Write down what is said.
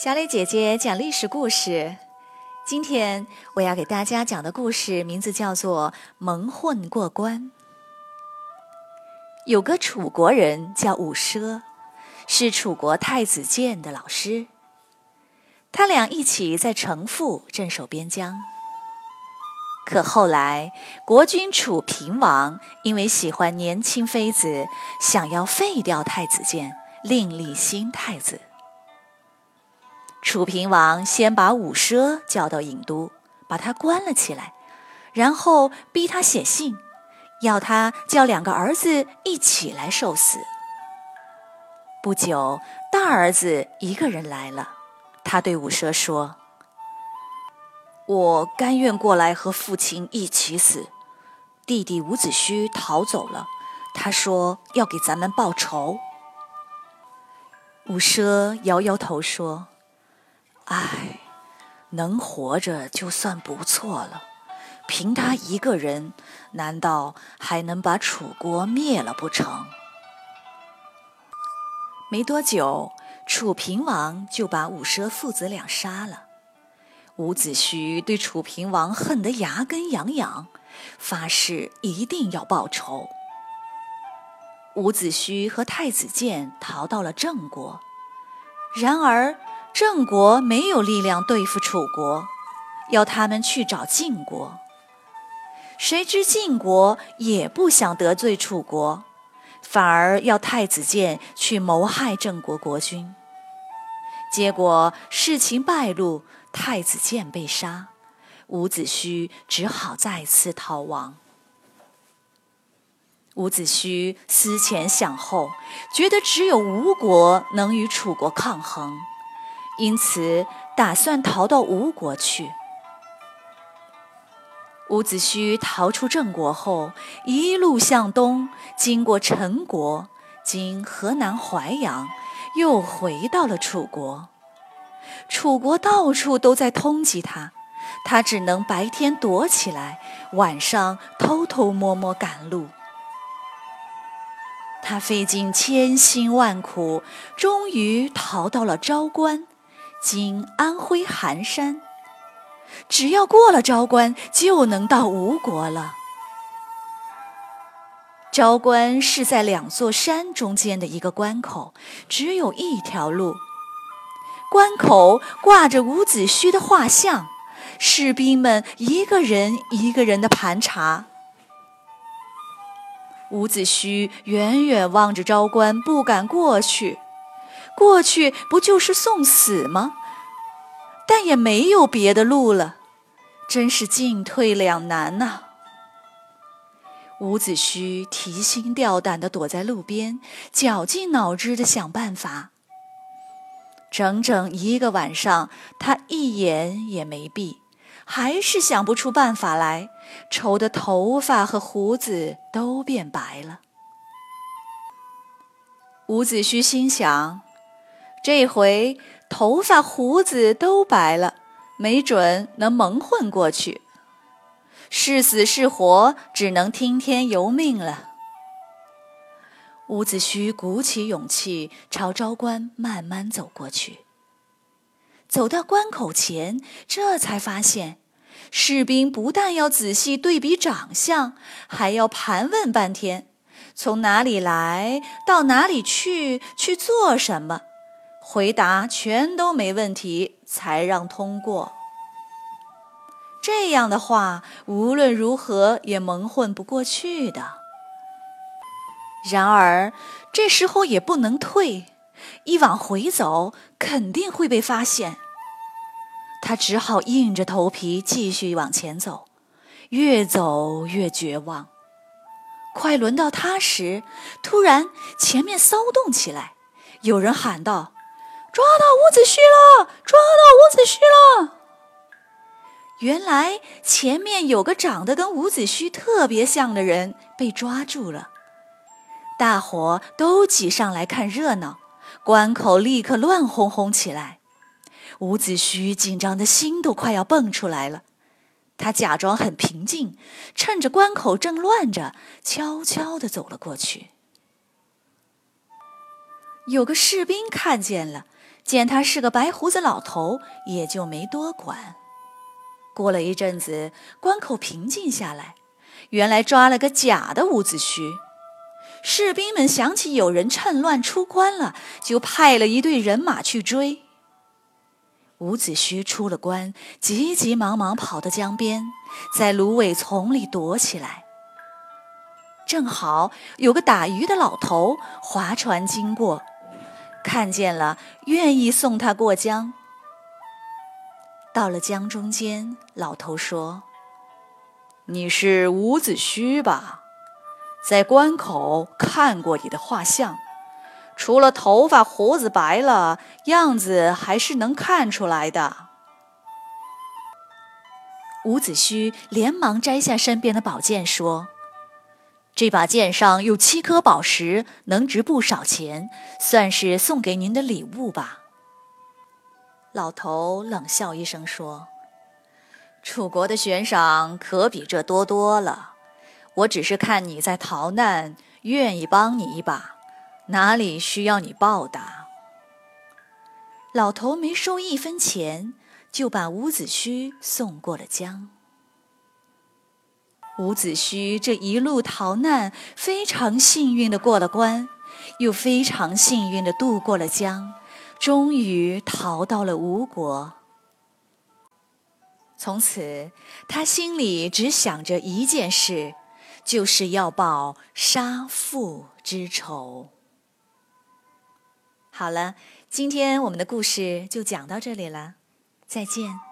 小磊姐姐讲历史故事。今天我要给大家讲的故事名字叫做《蒙混过关》。有个楚国人叫伍奢，是楚国太子建的老师。他俩一起在城父镇守边疆。可后来，国君楚平王因为喜欢年轻妃子，想要废掉太子建，另立新太子。楚平王先把伍奢叫到郢都，把他关了起来，然后逼他写信，要他叫两个儿子一起来受死。不久，大儿子一个人来了，他对伍奢说：“我甘愿过来和父亲一起死。弟弟伍子胥逃走了，他说要给咱们报仇。”伍奢摇摇头说。唉，能活着就算不错了。凭他一个人，难道还能把楚国灭了不成？没多久，楚平王就把伍奢父子俩杀了。伍子胥对楚平王恨得牙根痒痒，发誓一定要报仇。伍子胥和太子建逃到了郑国，然而。郑国没有力量对付楚国，要他们去找晋国。谁知晋国也不想得罪楚国，反而要太子建去谋害郑国国君。结果事情败露，太子建被杀，伍子胥只好再次逃亡。伍子胥思前想后，觉得只有吴国能与楚国抗衡。因此，打算逃到吴国去。伍子胥逃出郑国后，一路向东，经过陈国（经河南淮阳），又回到了楚国。楚国到处都在通缉他，他只能白天躲起来，晚上偷偷摸摸赶路。他费尽千辛万苦，终于逃到了昭关。经安徽含山，只要过了昭关，就能到吴国了。昭关是在两座山中间的一个关口，只有一条路。关口挂着伍子胥的画像，士兵们一个人一个人的盘查。伍子胥远远望着昭关，不敢过去。过去不就是送死吗？但也没有别的路了，真是进退两难呐。伍子胥提心吊胆地躲在路边，绞尽脑汁地想办法。整整一个晚上，他一眼也没闭，还是想不出办法来，愁得头发和胡子都变白了。伍子胥心想。这回头发胡子都白了，没准能蒙混过去。是死是活，只能听天由命了。伍子胥鼓起勇气朝昭关慢慢走过去。走到关口前，这才发现，士兵不但要仔细对比长相，还要盘问半天，从哪里来，到哪里去，去做什么。回答全都没问题，才让通过。这样的话，无论如何也蒙混不过去的。然而这时候也不能退，一往回走肯定会被发现。他只好硬着头皮继续往前走，越走越绝望。快轮到他时，突然前面骚动起来，有人喊道。抓到伍子胥了！抓到伍子胥了！原来前面有个长得跟伍子胥特别像的人被抓住了，大伙都挤上来看热闹，关口立刻乱哄哄起来。伍子胥紧张的心都快要蹦出来了，他假装很平静，趁着关口正乱着，悄悄地走了过去。有个士兵看见了。见他是个白胡子老头，也就没多管。过了一阵子，关口平静下来，原来抓了个假的伍子胥。士兵们想起有人趁乱出关了，就派了一队人马去追。伍子胥出了关，急急忙忙跑到江边，在芦苇丛里躲起来。正好有个打鱼的老头划船经过，看见了，愿意送他过江。到了江中间，老头说：“你是伍子胥吧？”在关口看过你的画像，除了头发胡子白了，样子还是能看出来的。伍子胥连忙摘下身边的宝剑，说：“这把剑上有七颗宝石，能值不少钱，算是送给您的礼物吧。”老头冷笑一声说：“楚国的悬赏可比这多多了。”我只是看你在逃难，愿意帮你一把，哪里需要你报答？老头没收一分钱，就把伍子胥送过了江。伍子胥这一路逃难，非常幸运的过了关，又非常幸运的渡过了江，终于逃到了吴国。从此，他心里只想着一件事。就是要报杀父之仇。好了，今天我们的故事就讲到这里了，再见。